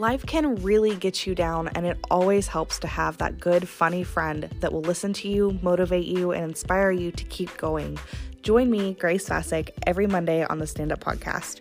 Life can really get you down, and it always helps to have that good, funny friend that will listen to you, motivate you, and inspire you to keep going. Join me, Grace Vasek, every Monday on the Stand Up Podcast.